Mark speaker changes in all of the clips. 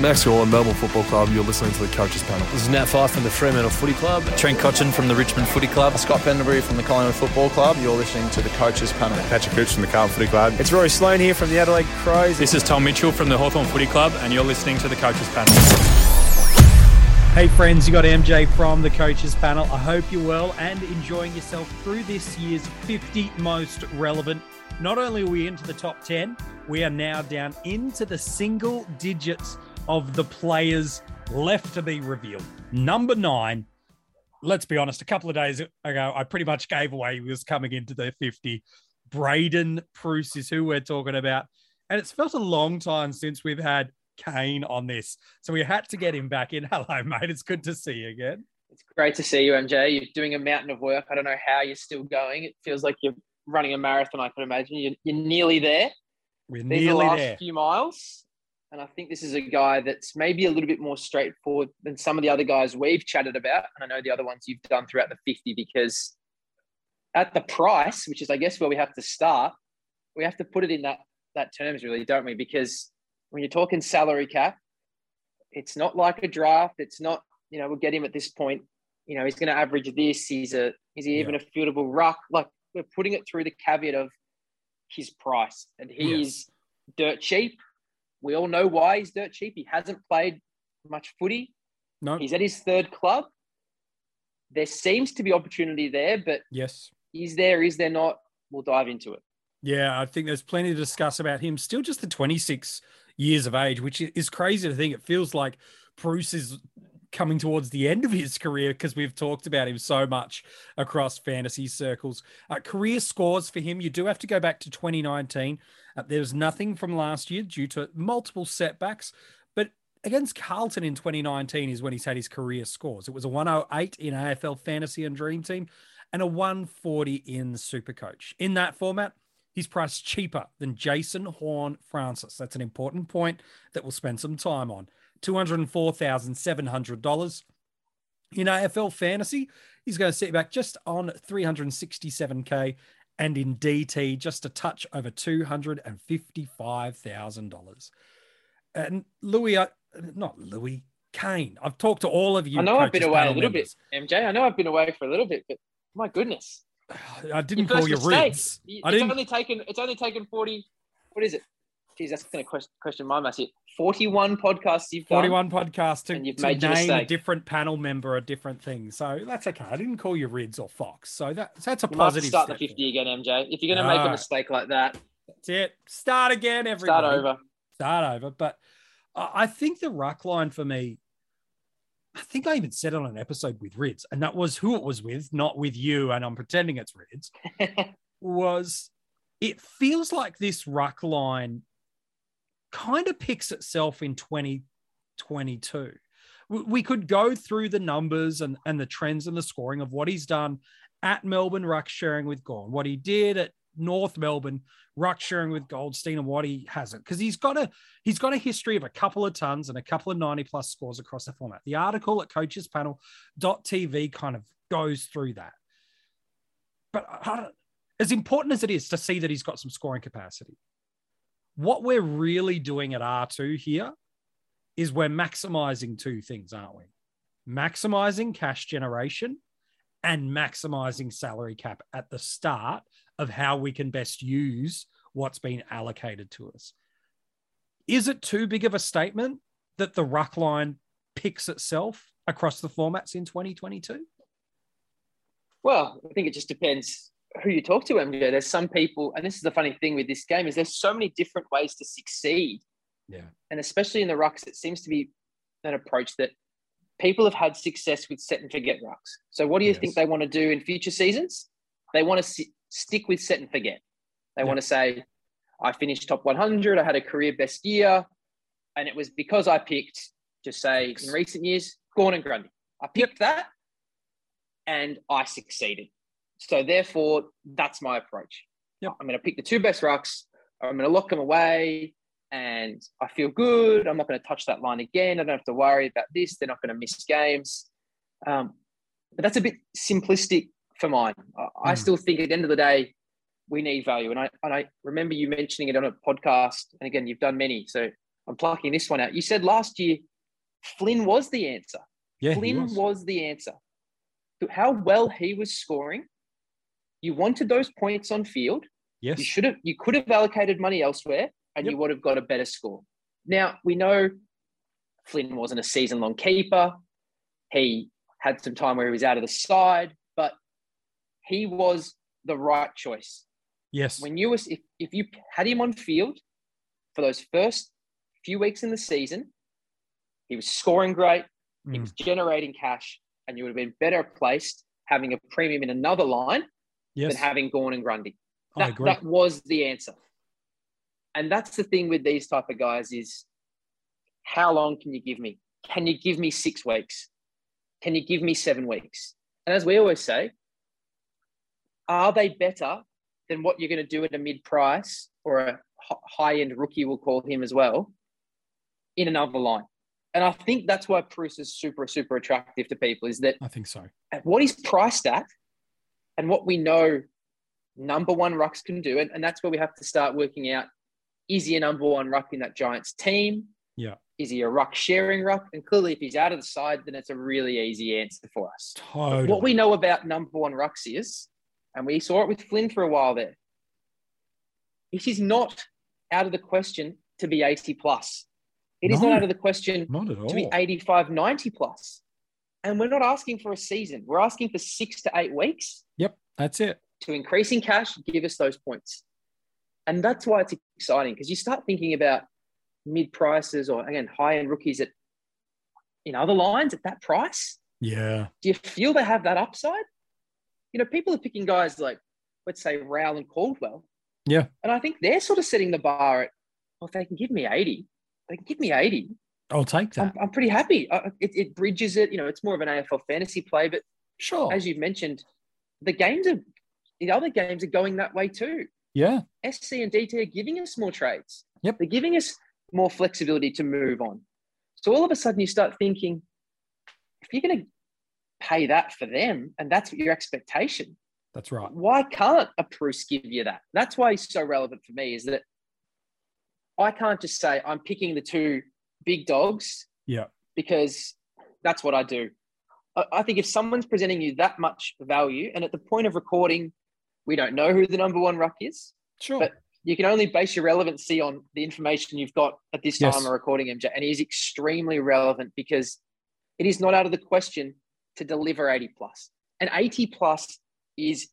Speaker 1: Max Gawn, Melbourne Football Club. You're listening to the Coaches Panel.
Speaker 2: This is Nat Fyfe from the Fremantle Footy Club.
Speaker 3: Trent Cotchin from the Richmond Footy Club.
Speaker 4: Scott Pendlebury from the Collingwood Football Club. You're listening to the Coaches Panel.
Speaker 5: Patrick Cooch from the Carlton Footy Club.
Speaker 6: It's Rory Sloane here from the Adelaide Crows.
Speaker 7: This is Tom Mitchell from the Hawthorn Footy Club, and you're listening to the Coaches Panel.
Speaker 8: Hey friends, you got MJ from the coaches panel. I hope you're well and enjoying yourself through this year's 50 most relevant. Not only are we into the top 10, we are now down into the single digits of the players left to be revealed. Number nine, let's be honest, a couple of days ago, I pretty much gave away he was coming into the 50. Braydon Preuss is who we're talking about. And it's felt a long time since we've had Kane on this. So we had to get him back in. Hello, mate. It's good to see you again.
Speaker 9: It's great to see you, MJ. You're doing a mountain of work. I don't know how you're still going. It feels like you're running a marathon, I can imagine. You're, you're nearly there.
Speaker 8: We're
Speaker 9: These
Speaker 8: nearly
Speaker 9: the last
Speaker 8: there.
Speaker 9: few miles. And I think this is a guy that's maybe a little bit more straightforward than some of the other guys we've chatted about. And I know the other ones you've done throughout the 50 because at the price, which is, I guess, where we have to start, we have to put it in that, that terms, really, don't we? Because when you're talking salary cap, it's not like a draft. It's not, you know, we'll get him at this point. You know, he's going to average this. He's a, is he even a fieldable ruck? Like we're putting it through the caveat of his price, and he's dirt cheap. We all know why he's dirt cheap. He hasn't played much footy.
Speaker 8: No.
Speaker 9: He's at his third club. There seems to be opportunity there, but
Speaker 8: Yes.
Speaker 9: is there? Is there not? We'll dive into it.
Speaker 8: Yeah, I think there's plenty to discuss about him. Still just the 26 years of age, which is crazy to think. It feels like Preuss is coming towards the end of his career because we've talked about him so much across fantasy circles. Uh, career scores for him, you do have to go back to 2019. Uh, there was nothing from last year due to multiple setbacks, but against Carlton in 2019 is when he's had his career scores. It was a 108 in AFL Fantasy and Dream Team and a 140 in Supercoach. In that format, he's priced cheaper than Jason Horn Francis. That's an important point that we'll spend some time on. $204,700. In AFL fantasy, he's going to sit back just on 367K and in DT, just a touch over $255,000. And Louis, uh, not Louis, Kane. I've talked to all of you.
Speaker 9: I know I've been away a little
Speaker 8: members.
Speaker 9: bit, MJ. I know I've been away for a little bit, but my goodness.
Speaker 8: I didn't
Speaker 9: Your
Speaker 8: call you
Speaker 9: mistake. It's
Speaker 8: I didn't.
Speaker 9: only taken. It's only taken forty. What is it? Geez, that's going to question my math here. Forty-one podcasts you've done.
Speaker 8: 41 podcasts to,
Speaker 9: and you've
Speaker 8: to
Speaker 9: made
Speaker 8: name a different panel member a different thing. So that's okay. I didn't call you Rids or Fox. So that, that's a
Speaker 9: You might have to
Speaker 8: positive.
Speaker 9: start the
Speaker 8: step
Speaker 9: fifty again, MJ. If you're going to make a mistake like that,
Speaker 8: That's it. Start again, everybody.
Speaker 9: start over.
Speaker 8: Start over. But I I think the ruck line for me, I think I even said it on an episode with Rids, and that was who it was with, not with you. And I'm pretending it's Rids. was it feels like this ruck line kind of picks itself in 2022. We- could go through the numbers and, and the trends and the scoring of what he's done at Melbourne ruck sharing with Gawn, what he did at North Melbourne ruck sharing with Goldstein, and what he hasn't. Because he's got a he's got a history of a couple of tons and a couple of 90 plus scores across the format. The article at coachespanel.tv kind of goes through that. But as important as it is to see that he's got some scoring capacity, what we're really doing at R2 here is we're maximizing two things, aren't we? Maximizing cash generation and maximizing salary cap at the start of how we can best use what's been allocated to us. Is it too big of a statement that the ruck line picks itself across the formats in 2022?
Speaker 9: Well, I think it just depends who you talk to, MJ. There's some people, and this is the funny thing with this game is there's so many different ways to succeed,
Speaker 8: Yeah.
Speaker 9: and especially in the rucks, it seems to be an approach that people have had success with set and forget rucks. So, what do you
Speaker 8: Yes.
Speaker 9: think they want to do in future seasons? They want to si- stick with set and forget. They
Speaker 8: Yeah.
Speaker 9: want to say, "I finished top 100. I had a career best year, and it was because I picked, just say in recent years, Gawn and Grundy. I picked that, and I succeeded. So therefore, that's my approach.
Speaker 8: Yep.
Speaker 9: I'm going to pick the two best rucks. I'm going to lock them away, and I feel good. I'm not going to touch that line again. I don't have to worry about this. They're not going to miss games. Um, but that's a bit simplistic for mine. I, I
Speaker 8: Mm.
Speaker 9: still think at the end of the day, we need value. And I and I remember you mentioning it on a podcast. And again, you've done many, so I'm plucking this one out. You said last year Flynn was the answer.
Speaker 8: Yeah,
Speaker 9: Flynn
Speaker 8: was.
Speaker 9: was the answer. How well he was scoring. You wanted those points on field.
Speaker 8: Yes.
Speaker 9: You should have. You could have allocated money elsewhere, and
Speaker 8: Yep.
Speaker 9: you would have got a better score. Now we know Flynn wasn't a season-long keeper. He had some time where he was out of the side, but he was the right choice.
Speaker 8: Yes.
Speaker 9: When you was if, if you had him on field for those first few weeks in the season, he was scoring great, he
Speaker 8: Mm.
Speaker 9: was generating cash, and you would have been better placed having a premium in another line
Speaker 8: yes.
Speaker 9: than having Gawn and Grundy. That, that was the answer. And that's the thing with these type of guys is how long can you give me? Can you give me six weeks? Can you give me seven weeks? And as we always say, are they better than what you're going to do at a mid price or a high end rookie, we'll call him as well, in another line? And I think that's why Preuss is super, super attractive to people is that
Speaker 8: I think so.
Speaker 9: at what he's priced at and what we know number one rucks can do. And, and that's where we have to start working out is he a number one ruck in that Giants team?
Speaker 8: Yeah.
Speaker 9: Is he a ruck sharing ruck? And clearly, if he's out of the side, then it's a really easy answer for us.
Speaker 8: Totally.
Speaker 9: What we know about number one rucks is, and we saw it with Flynn for a while there, it is not out of the question to be 80 plus. It is
Speaker 8: No.
Speaker 9: not out of the question
Speaker 8: Not at all.
Speaker 9: to be 85, 90 plus. And we're not asking for a season. We're asking for six to eight weeks
Speaker 8: Yep. That's it.
Speaker 9: to increase in cash, give us those points. And that's why it's exciting because you start thinking about mid prices or again high end rookies at in other lines at that price.
Speaker 8: Yeah.
Speaker 9: Do you feel they have that upside? You know, people are picking guys like, let's say, Rowell and Caldwell.
Speaker 8: Yeah.
Speaker 9: And I think they're sort of setting the bar at, well, if they can give me 80, they can give me 80.
Speaker 8: I'll take that.
Speaker 9: I'm, I'm pretty happy. Uh, it, it bridges it. You know, it's more of an AFL fantasy play, but
Speaker 8: sure.
Speaker 9: as you've mentioned, the games are, the other games are going that way too.
Speaker 8: yeah.
Speaker 9: SC and DT are giving us more trades.
Speaker 8: Yep.
Speaker 9: They're giving us more flexibility to move on. So all of a sudden you start thinking, if you're going to pay that for them and that's what your expectation,
Speaker 8: That's right.
Speaker 9: why can't a Preuss give you that? That's why he's so relevant for me is that I can't just say I'm picking the two big dogs
Speaker 8: Yeah.
Speaker 9: because that's what I do. I, I think if someone's presenting you that much value, and at the point of recording, we don't know who the number one ruck is,
Speaker 8: Sure.
Speaker 9: But- you can only base your relevancy on the information you've got at this time of recording, MJ. And he's extremely relevant because it is not out of the question to deliver 80 plus. And 80 plus is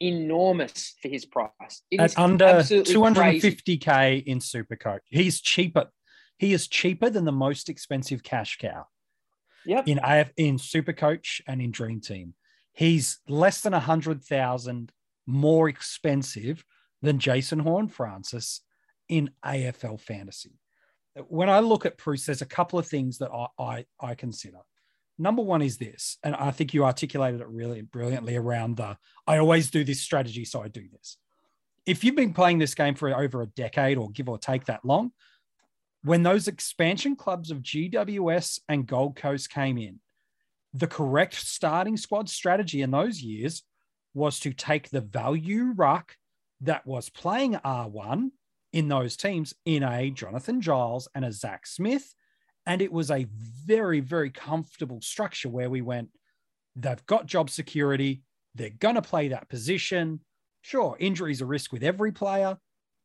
Speaker 9: enormous for his price. It is
Speaker 8: At under 250k in Supercoach. He's cheaper. He is cheaper than the most expensive cash cow
Speaker 9: Yep.
Speaker 8: in AF in Supercoach and in Dream Team. He's less than a hundred thousand more expensive than Jason Horne-Francis in AFL fantasy. When I look at Preuss, there's a couple of things that I, I, I consider. Number one is this, and I think you articulated it really brilliantly around the I always do this strategy, so I do this. If you've been playing this game for over a decade or give or take that long, when those expansion clubs of GWS and Gold Coast came in, the correct starting squad strategy in those years was to take the value ruck that was playing R1 in those teams in a Jonathan Giles and a Zac Smith. And it was a very, very comfortable structure where we went, they've got job security, they're going to play that position. Sure, injuries are a risk with every player.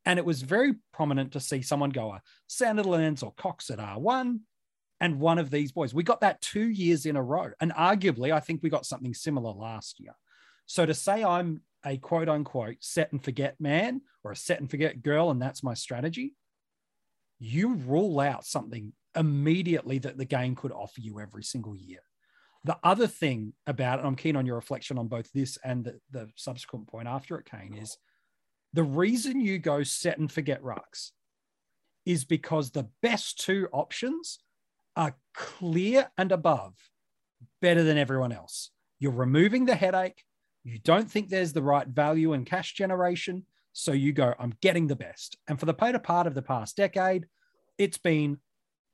Speaker 8: And it was very prominent to see someone go a Sandilands or Cox at R1 and one of these boys. We got that two years in a row. And arguably, I think we got something similar last year. So to say I'm a quote unquote set and forget man or a set and forget girl, and that's my strategy, you rule out something immediately that the game could offer you every single year. The other thing about, and I'm keen on your reflection on both this and the, the subsequent point after it, Kane, is the reason you go set and forget rucks is because the best two options are clear and above better than everyone else. You're removing the headache. You don't think there's the right value and cash generation. So you go, I'm getting the best. And for the better part of the past decade, it's been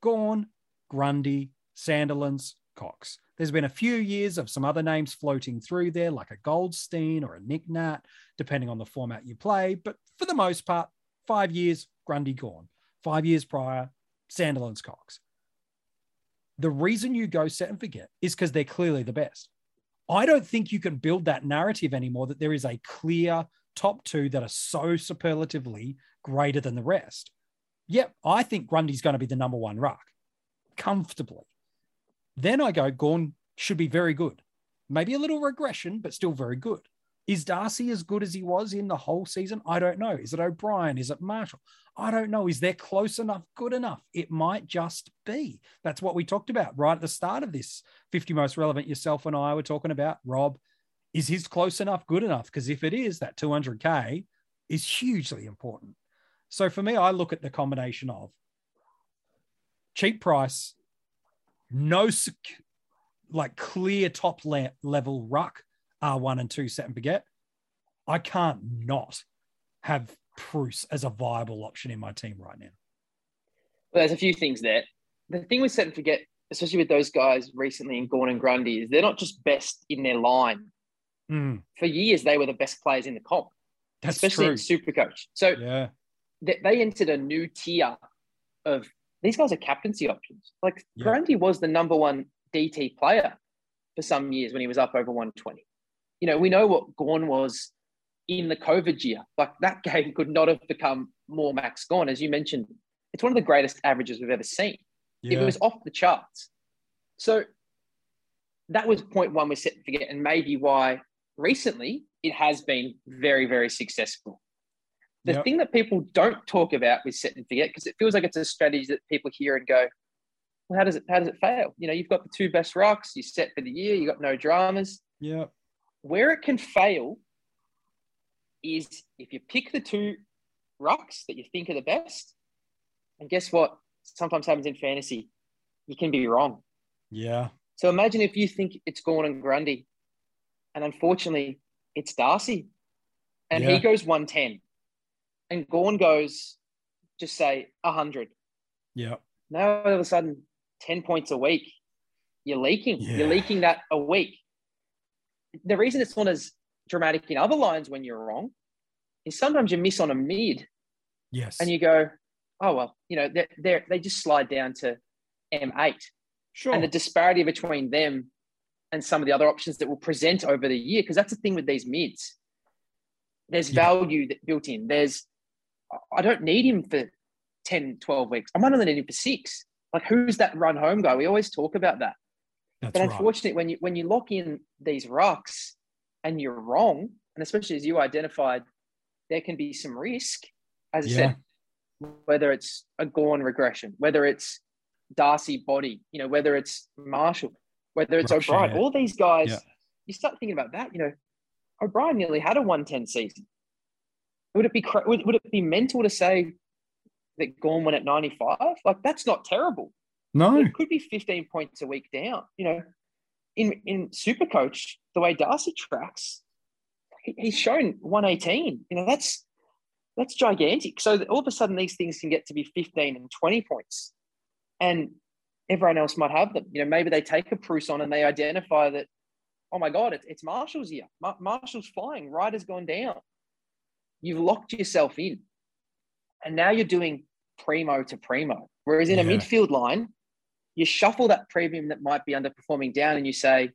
Speaker 8: Gawn, Grundy, Sandilands, Cox. There's been a few years of some other names floating through there, like a Goldstein or a Nick Nat, depending on the format you play. But for the most part, five years, Grundy, Gawn. Five years prior, Sandilands Cox. The reason you go set and forget is because they're clearly the best. I don't think you can build that narrative anymore that there is a clear top two that are so superlatively greater than the rest. Yep, I think Grundy's going to be the number one ruck comfortably. Then I go, Gawn should be very good. Maybe a little regression, but still very good. Is Darcy as good as he was in the whole season? I don't know. Is it O'Brien? Is it Marshall? I don't know. Is there close enough, good enough? It might just be. That's what we talked about right at the start of this 50 most relevant. Yourself and I were talking about Rob. Is his close enough, good enough? Because if it is, that 200K is hugely important. So for me, I look at the combination of cheap price, no like clear top le- level ruck R1 and 2 set and forget. I can't not have Preuss as a viable option in my team right now.
Speaker 9: Well, there's a few things there. The thing with set and forget, especially with those guys recently in Gawn and Grundy, is they're not just best in their line.
Speaker 8: Mm.
Speaker 9: For years, they were the best players in the comp,
Speaker 8: That's
Speaker 9: especially
Speaker 8: true.
Speaker 9: in Supercoach. So
Speaker 8: Yeah.
Speaker 9: they, they entered a new tier of these guys are captaincy options. Like
Speaker 8: Yeah.
Speaker 9: Grundy was the number one DT player for some years when he was up over 120. You know, we know what Gawn was in the COVID year. Like that game could not have become more Max Gawn. As you mentioned, it's one of the greatest averages we've ever seen.
Speaker 8: Yeah.
Speaker 9: It was off the charts. So that was point one we set and forget, and maybe why recently it has been very, very successful. The
Speaker 8: Yep.
Speaker 9: thing that people don't talk about with set and forget, because it feels like it's a strategy that people hear and go, well, how does it how does it fail? You know, you've got the two best rocks, you set for the year, you got no dramas.
Speaker 8: yeah.
Speaker 9: Where it can fail is if you pick the two rocks that you think are the best, and guess what? Sometimes happens in fantasy, you can be wrong.
Speaker 8: Yeah.
Speaker 9: So imagine if you think it's and Grundy, and unfortunately it's Darcy, and
Speaker 8: Yeah.
Speaker 9: he goes 110, and Gawn goes, just say 100.
Speaker 8: Yeah.
Speaker 9: Now all of a sudden, 10 points a week, you're leaking.
Speaker 8: Yeah.
Speaker 9: You're leaking that a week. The reason it's not as dramatic in other lines when you're wrong is sometimes you miss on a mid
Speaker 8: Yes.
Speaker 9: and you go, oh, well, you know, they're, they're, they just slide down to M8
Speaker 8: sure.
Speaker 9: and the disparity between them and some of the other options that will present over the year. Because that's the thing with these mids. There's
Speaker 8: Yeah.
Speaker 9: value that built in. There's, I don't need him for 10, 12 weeks. I might only need him for six. Like, who's that run home guy? We always talk about that.
Speaker 8: That's
Speaker 9: But
Speaker 8: right.
Speaker 9: unfortunately, when you when you lock in these rucks and you're wrong, and especially as you identified, there can be some risk. As I
Speaker 8: Yeah.
Speaker 9: said, whether it's a Gawn regression, whether it's Darcy body, you know, whether it's Marshall, whether it's
Speaker 8: Ruck
Speaker 9: O'Brien,
Speaker 8: share.
Speaker 9: all these guys,
Speaker 8: Yeah.
Speaker 9: you start thinking about that. You know, O'Brien nearly had a 110 season. Would it be would, would it be mental to say that Gawn went at 95? Like that's not terrible
Speaker 8: no.
Speaker 9: it could be 15 points a week down. You know, in in Super Coach, the way Darcy tracks, he, he's shown 118. You know, that's that's gigantic. So all of a sudden, these things can get to be 15 and 20 points, and everyone else might have them. You know, maybe they take a Preuss on and they identify that, oh my God, it's, it's Marshall's year. Mar- Marshall's flying. Ryder's gone down. You've locked yourself in, and now you're doing primo to primo. Whereas in a midfield line, you shuffle that premium that might be underperforming down and you say,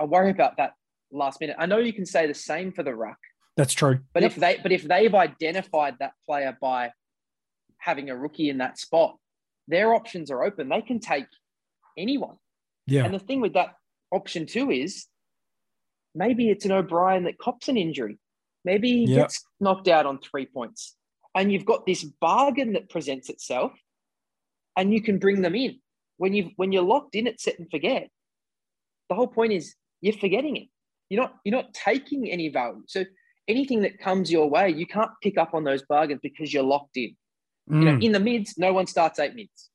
Speaker 9: I worry about that last minute. I know you can say the same for the ruck,
Speaker 8: That's true.
Speaker 9: but
Speaker 8: Yep.
Speaker 9: if they but if they've identified that player by having a rookie in that spot, their options are open. They can take anyone.
Speaker 8: yeah.
Speaker 9: And the thing with that option too is maybe it's an O'Brien that cops an injury. Maybe he
Speaker 8: Yep.
Speaker 9: gets knocked out on three points. And you've got this bargain that presents itself and you can bring them in. When you when you're locked in at set and forget, the whole point is you're forgetting it. You're not you're not taking any value. So anything that comes your way, you can't pick up on those bargains because you're locked in. You know,
Speaker 8: Mm.
Speaker 9: in the mids, no one starts eight mids.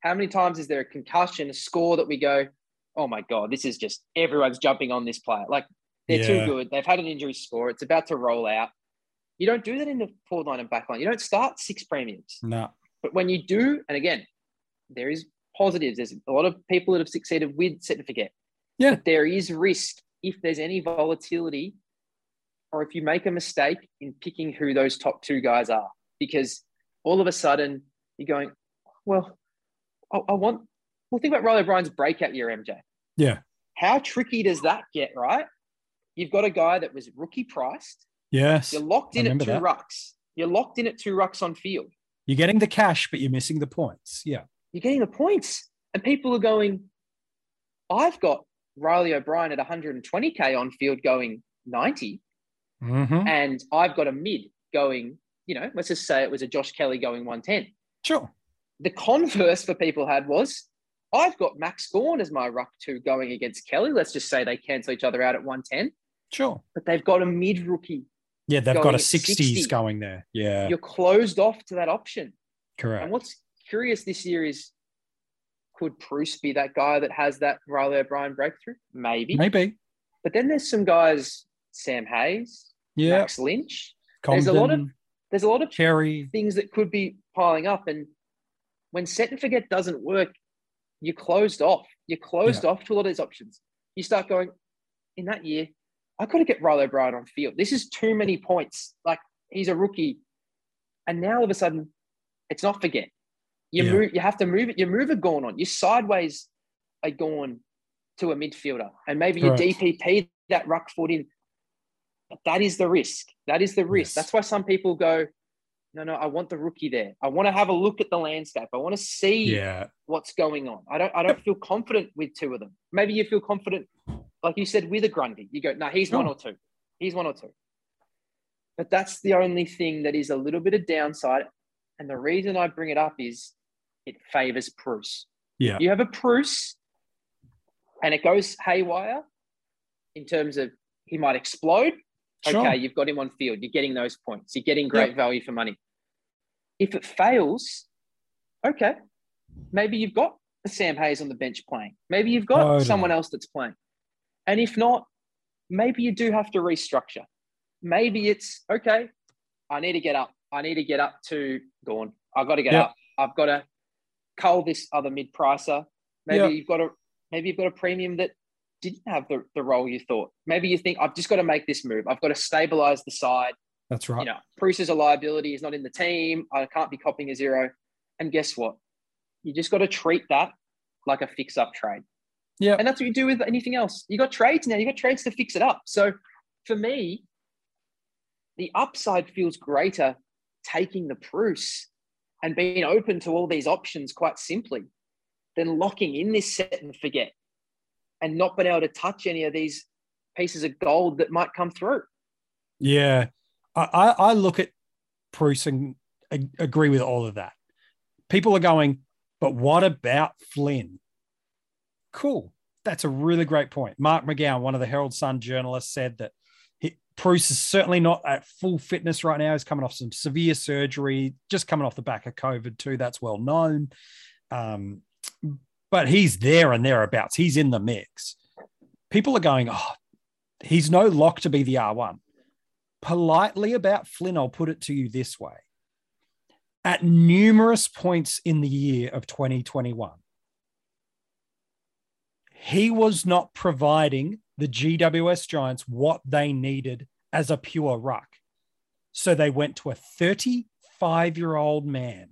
Speaker 9: How many times is there a concussion, a score that we go, oh my God, this is just everyone's jumping on this player. Like they're
Speaker 8: Yeah.
Speaker 9: too good. They've had an injury score. It's about to roll out. You don't do that in the forward line and back line. You don't start six premiums.
Speaker 8: No.
Speaker 9: But when you do, and again, there is positives. There's a lot of people that have succeeded with set and forget.
Speaker 8: Yeah.
Speaker 9: But there is risk if there's any volatility or if you make a mistake in picking who those top two guys are, because all of a sudden you're going, well, I, I want. Well, think about Reilly O'Brien's breakout year, MJ.
Speaker 8: Yeah.
Speaker 9: How tricky does that get, right? You've got a guy that was rookie priced.
Speaker 8: Yes.
Speaker 9: You're locked in at two
Speaker 8: that.
Speaker 9: rucks. You're locked in at two rucks on field.
Speaker 8: You're getting the cash, but you're missing the points. Yeah.
Speaker 9: You're getting the points. And people are going, I've got Reilly O'Brien at 120K on field going 90,
Speaker 8: Mm-hmm.
Speaker 9: and I've got a mid going, you know, let's just say it was a Josh Kelly going 110.
Speaker 8: Sure.
Speaker 9: The converse for people had was, I've got Max Gawn as my ruck two going against Kelly. Let's just say they cancel each other out at 110,
Speaker 8: Sure.
Speaker 9: but they've got a mid rookie.
Speaker 8: Yeah, they've got a 60s
Speaker 9: 60.
Speaker 8: going there. Yeah.
Speaker 9: You're closed off to that option.
Speaker 8: correct.
Speaker 9: And what's curious this year is could Preuss be that guy that has that Reilly O'Brien breakthrough? Maybe.
Speaker 8: Maybe.
Speaker 9: But then there's some guys, Sam Hayes,
Speaker 8: Yeah.
Speaker 9: Max Lynch. There's a lot of- There's a lot of
Speaker 8: Cherry.
Speaker 9: things that could be piling up. And when set and forget doesn't work, you're closed off. You're closed off to a lot of these options. You start going, in that year, I got to get Reilly O'Brien on field. This is too many points. Like he's a rookie. And now all of a sudden, it's not forget. You
Speaker 8: Yeah.
Speaker 9: move, you have to move it. You move a Gawn on. You sideways a Gawn to a midfielder. And maybe you. DPP that ruck foot in. But that is the risk. That is the risk.
Speaker 8: Yes.
Speaker 9: That's why some people go, no, no, I want the rookie there. I want to have a look at the landscape. I want to see
Speaker 8: Yeah.
Speaker 9: what's going on. I don't I don't feel confident with two of them. Maybe you feel confident, like you said, with a Grundy. You go, no, he's one or two. He's one or two. But that's the only thing that is a little bit of downside. And the reason I bring it up is it favors Preuss.
Speaker 8: Yeah.
Speaker 9: You have a Preuss and it goes haywire in terms of he might explode.
Speaker 8: Sure.
Speaker 9: Okay, you've got him on field. You're getting those points. You're getting great value for money. If it fails, okay, maybe you've got a Sam Hayes on the bench playing. Maybe you've got
Speaker 8: Totally.
Speaker 9: someone else that's playing. And if not, maybe you do have to restructure. Maybe it's okay. I need to get up. I need to get up to Gawn. I've got to get
Speaker 8: Yep.
Speaker 9: up. I've got to cull this other mid pricer. Maybe
Speaker 8: Yep.
Speaker 9: you've got a maybe you've got a premium that didn't have the, the role you thought. Maybe you think I've just got to make this move. I've got to stabilize the side.
Speaker 8: That's right.
Speaker 9: You know, Preuss is a liability. He's not in the team. I can't be copying a zero. And guess what? You just got to treat that like a fix up trade.
Speaker 8: Yeah.
Speaker 9: And that's what you do with anything else. You got trades now. You got trades to fix it up. So for me, the upside feels greater taking the Preuss and being open to all these options quite simply than locking in this set and forget and not being able to touch any of these pieces of gold that might come through.
Speaker 8: Yeah. I, I, look at Preuss and agree with all of that. People are going, but what about Flynn? Cool. That's a really great point. Mark McGowan, one of the Herald Sun journalists, said that he, Preuss is certainly not at full fitness right now. He's coming off some severe surgery, just coming off the back of COVID, too. That's well known. Um, but he's there and thereabouts. He's in the mix. People are going, oh, he's no lock to be the R1 politely about Flynn, I'll put it to you this way. At numerous points in the year of 2021, he was not providing the GWS Giants what they needed as a pure ruck. So they went to a 35 year old man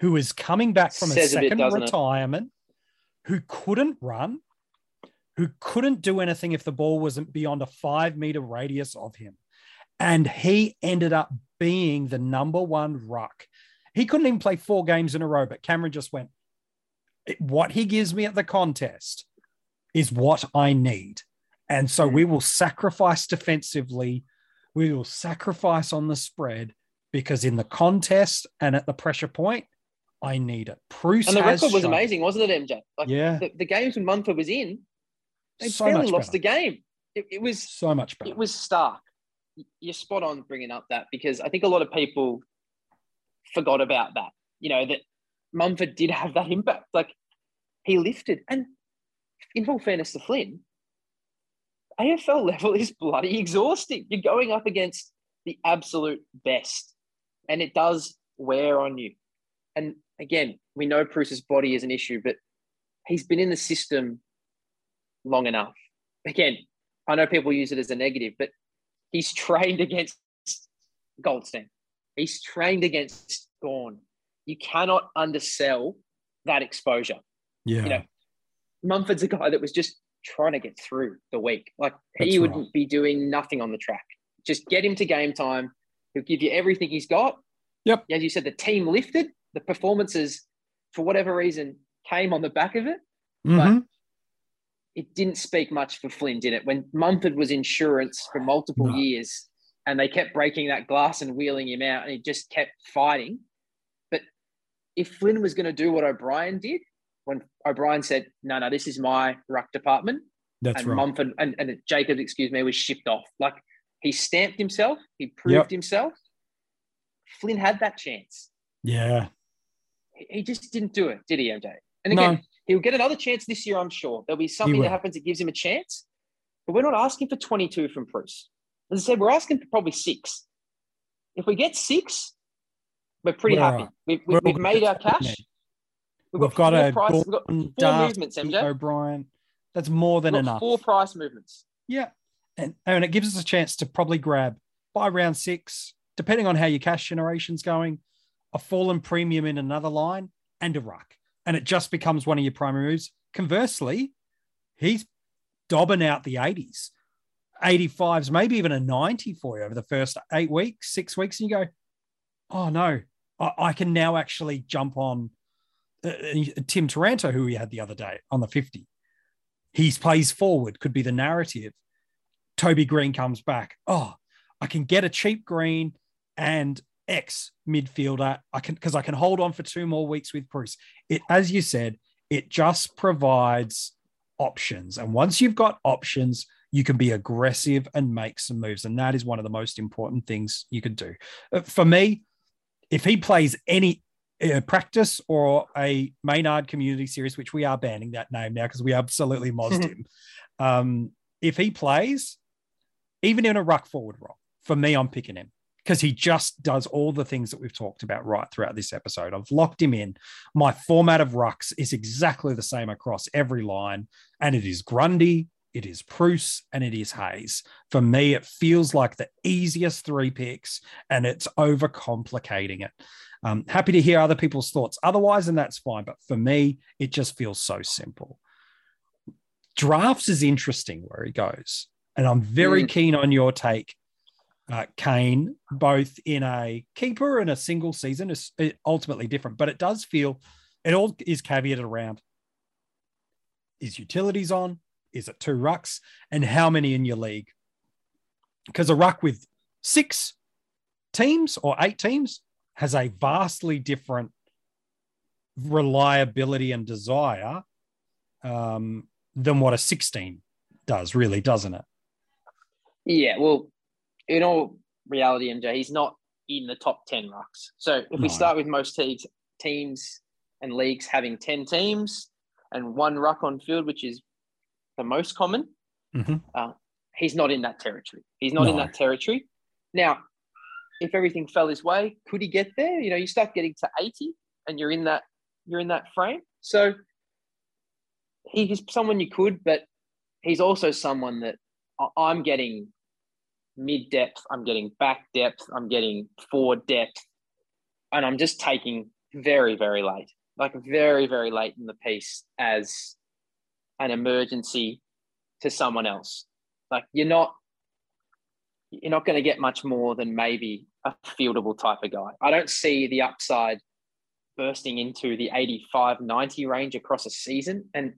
Speaker 8: who is coming back from a
Speaker 9: Says a bit,
Speaker 8: second
Speaker 9: it?
Speaker 8: retirement, who couldn't run, who couldn't do anything if the ball wasn't beyond a five meter radius of him. And he ended up being the number one ruck. He couldn't even play four games in a row, but Cameron just went, What he gives me at the contest is what I need. And so we mm. will sacrifice defensively. We will sacrifice on the spread because in the contest and at the pressure point, I need it. Preuss
Speaker 9: And the record was
Speaker 8: shown-
Speaker 9: amazing, wasn't it, MJ? Like
Speaker 8: Yeah,
Speaker 9: the, the games when Mumford was in, they
Speaker 8: so
Speaker 9: barely lost the game. It, it was
Speaker 8: So much better.
Speaker 9: it was stark. You're spot on bringing up that because I think a lot of people forgot about that. You know that Mumford did have that impact. Like he lifted, and in full fairness to Flynn, AFL level is bloody exhausting. You're going up against the absolute best, and it does wear on you. And again, we know Preuss's body is an issue, but he's been in the system long enough. Again, I know people use it as a negative, but he's trained against Goldstein. He's trained against Gawn. You cannot undersell that exposure.
Speaker 8: Yeah.
Speaker 9: You know, Mumford's a guy that was just trying to get through the week. Like he
Speaker 8: That's
Speaker 9: wouldn't
Speaker 8: right.
Speaker 9: be doing nothing on the track. Just get him to game time. He'll give you everything he's got.
Speaker 8: Yep.
Speaker 9: As you said, the team lifted. The performances, for whatever reason, came on the back of it.
Speaker 8: Mhm.
Speaker 9: It didn't speak much for Flynn, did it? When Mumford was insurance for multiple
Speaker 8: No.
Speaker 9: years and they kept breaking that glass and wheeling him out and he just kept fighting. But if Flynn was going to do what O'Brien did, when O'Brien said, no, no, this is my ruck department,
Speaker 8: That's
Speaker 9: and
Speaker 8: right.
Speaker 9: Mumford and, and Jacob, excuse me, was shipped off. Like he stamped himself, he proved
Speaker 8: Yep.
Speaker 9: himself. Flynn had that chance.
Speaker 8: yeah.
Speaker 9: He- just didn't do it, did he, MJ? And again,
Speaker 8: No.
Speaker 9: he'll get another chance this year, I'm sure. There'll be something that happens that gives him a chance. But we're not asking for 22 from Preuss. As I said, we're asking for probably six. If we get six, we're pretty
Speaker 8: We're
Speaker 9: happy.
Speaker 8: right.
Speaker 9: We've, we've, we've made our cash.
Speaker 8: We've got,
Speaker 9: four
Speaker 8: a
Speaker 9: price, we've got
Speaker 8: Gordon,
Speaker 9: four movements, MJ.
Speaker 8: O'Brien. That's more than
Speaker 9: we've got
Speaker 8: enough.
Speaker 9: four price movements.
Speaker 8: Yeah. And, and it gives us a chance to probably grab by round six, depending on how your cash generation's going, a fallen premium in another line and a ruck. And it just becomes one of your primary moves. Conversely, he's dobbing out the 80s, 85s, maybe even a 90 for you over the first eight weeks, six weeks. And you go, oh no, I, I can now actually jump on uh, uh, Tim Taranto, who we had the other day on the 50. He plays forward, could be the narrative. Toby Greene comes back. Oh, I can get a cheap Greene and X midfielder. I can because I can hold on for two more weeks with Preuss. It, as you said, it just provides options. And once you've got options, you can be aggressive and make some moves. And that is one of the most important things you can do. Uh, For me, if he plays any uh, practice or a Maynard community series, which we are banning that name now because we absolutely mozzed him. Um, if he plays, even in a ruck forward role, for me, I'm picking him because he just does all the things that we've talked about right throughout this episode. I've locked him in. My format of rucks is exactly the same across every line, and it is Grundy, it is Preuss, and it is Hayes. For me, it feels like the easiest three picks, and it's overcomplicating it. Um, happy to hear other people's thoughts otherwise, and that's fine. But for me, it just feels so simple. Drafts is interesting where he goes, and I'm very
Speaker 9: Mm.
Speaker 8: keen on your take uh, Kane, both in a keeper and a single season, is ultimately different, but it does feel it all is caveated around is utilities on, is it two rucks, and how many in your league? Because a ruck with six teams or eight teams has a vastly different reliability and desire um, than what a 16 does, really, doesn't it?
Speaker 9: Yeah, well, in all reality, MJ, he's not in the top 10 rucks. So if
Speaker 8: No.
Speaker 9: we start with most teams, teams and leagues having 10 teams and one ruck on field, which is the most common,
Speaker 8: Mhm.
Speaker 9: uh, he's not in that territory. He's not in that territory. Now, if everything fell his way, could he get there? You know, you start getting to 80 and you're in that you're in that frame. So he's someone you could, but he's also someone that I'm getting mid depth, I'm getting back depth, I'm getting forward depth, and I'm just taking very, very late, like very, very late in the piece as an emergency to someone else. Like you're not, you're not going to get much more than maybe a fieldable type of guy. I don't see the upside bursting into the 85, 90 range across a season, and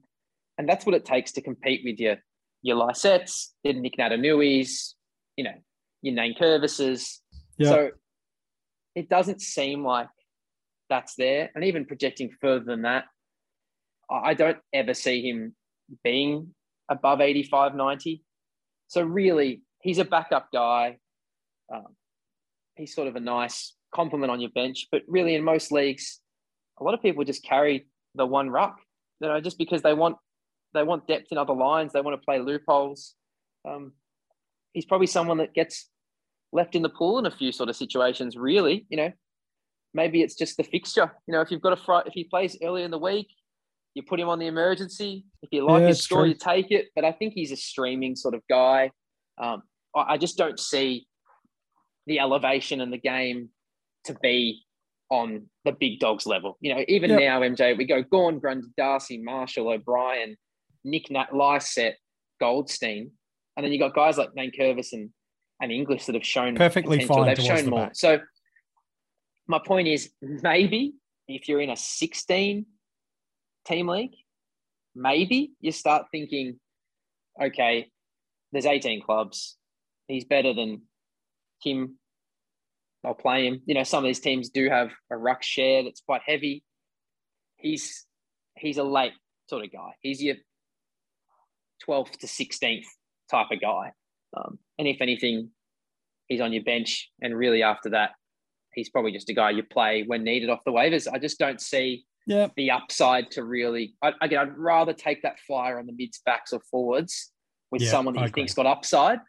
Speaker 9: and that's what it takes to compete with your your Lycetts, your Nic Naitanuis, you know, your Nane Curvises.
Speaker 8: Yeah.
Speaker 9: So it doesn't seem like that's there. And even projecting further than that, I I don't ever see him being above 85, 90. So really, he's a backup guy. Um, he's sort of a nice compliment on your bench. But really, in most leagues, a lot of people just carry the one ruck, you know, just because they want they want depth in other lines. They want to play loopholes. Um, he's probably someone that gets left in the pool in a few sort of situations. Really, you know, maybe it's just the fixture. You know, if you've got a fr- if he plays early in the week, you put him on the emergency. If you like
Speaker 8: Yeah,
Speaker 9: his score,
Speaker 8: true.
Speaker 9: you take it. But I think he's a streaming sort of guy. Um, I, just don't see the elevation in the game to be on the big dogs level. You know, even
Speaker 8: Yep.
Speaker 9: now, MJ, we go Gawn, Grundy, Darcy, Marshall, O'Brien, Nick Nat, Lycett, Goldstein, and then you got guys like Nate Curvis and, and English that have shown
Speaker 8: Perfectly
Speaker 9: potential.
Speaker 8: fine
Speaker 9: They've shown
Speaker 8: the
Speaker 9: more.
Speaker 8: back.
Speaker 9: So my point is maybe if you're in a 16 team league, maybe you start thinking, okay, there's 18 clubs. He's better than him. I'll play him. You know, some of these teams do have a ruck share that's quite heavy. He's he's a late sort of guy. He's your 12th to 16th type of guy. Um, and if anything, he's on your bench. And really, after that, he's probably just a guy you play when needed off the waivers. I just don't see
Speaker 8: Yeah.
Speaker 9: the upside to really. I, again, I'd rather take that flyer on the mids, backs, or forwards with someone who you think's got upside.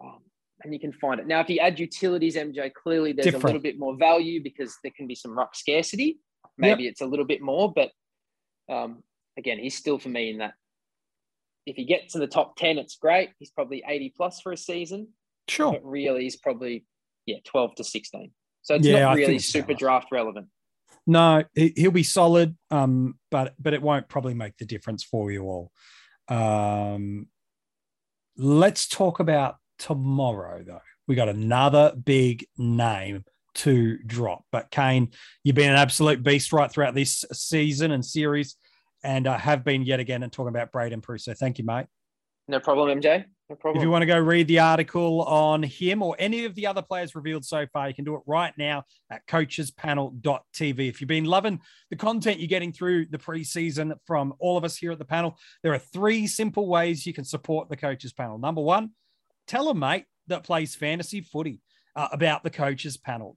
Speaker 9: Um, and you can find it. Now, if you add utilities, MJ, clearly there's a little bit more value because there can be some ruck scarcity. Maybe it's a little bit more, but um, again, he's still for me in that. If he gets in the top 10, it's great. He's probably 80 plus for a season,
Speaker 8: Sure.
Speaker 9: but really he's probably, yeah, 12 to 16. So it's
Speaker 8: Yeah,
Speaker 9: not really super draft relevant.
Speaker 8: No, he- he'll be solid, um, but but it won't probably make the difference for you all. Um, let's talk about tomorrow, though. We got another big name to drop. But Kane, you've been an absolute beast right throughout this season and series, and uh, have been yet again and talking about Braydon Preuss. So thank you, mate.
Speaker 9: No problem, MJ. No problem.
Speaker 8: If you want to go read the article on him or any of the other players revealed so far, you can do it right now at coachespanel.tv. If you've been loving the content you're getting through the preseason from all of us here at the panel, there are three simple ways you can support the coaches panel. Number one, tell a mate that plays fantasy footy uh, about the coaches panel.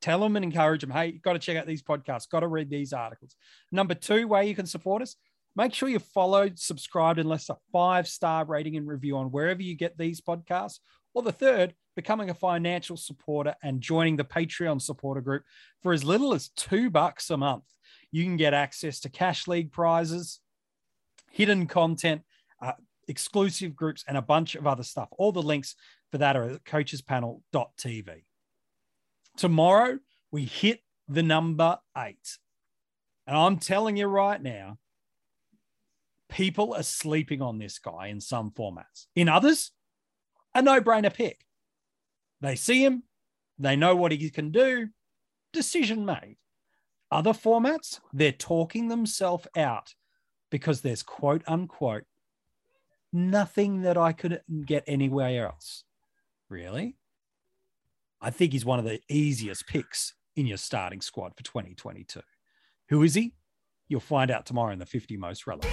Speaker 8: Tell them and encourage them, hey, you've got to check out these podcasts, got to read these articles. Number two way you can support us, make sure you're followed, subscribed, and left a five star rating and review on wherever you get these podcasts. Or the third, becoming a financial supporter and joining the Patreon supporter group for as little as two bucks a month. You can get access to Cash League prizes, hidden content, uh, exclusive groups, and a bunch of other stuff. All the links for that are at coachespanel.tv. Tomorrow, we hit the number eight. And I'm telling you right now, people are sleeping on this guy in some formats. In others, a no brainer pick. They see him, they know what he can do, decision made. Other formats, they're talking themselves out because there's quote unquote nothing that I could get anywhere else. Really? I think he's one of the easiest picks in your starting squad for 2022. Who is he? You'll find out tomorrow in the 50 most relevant.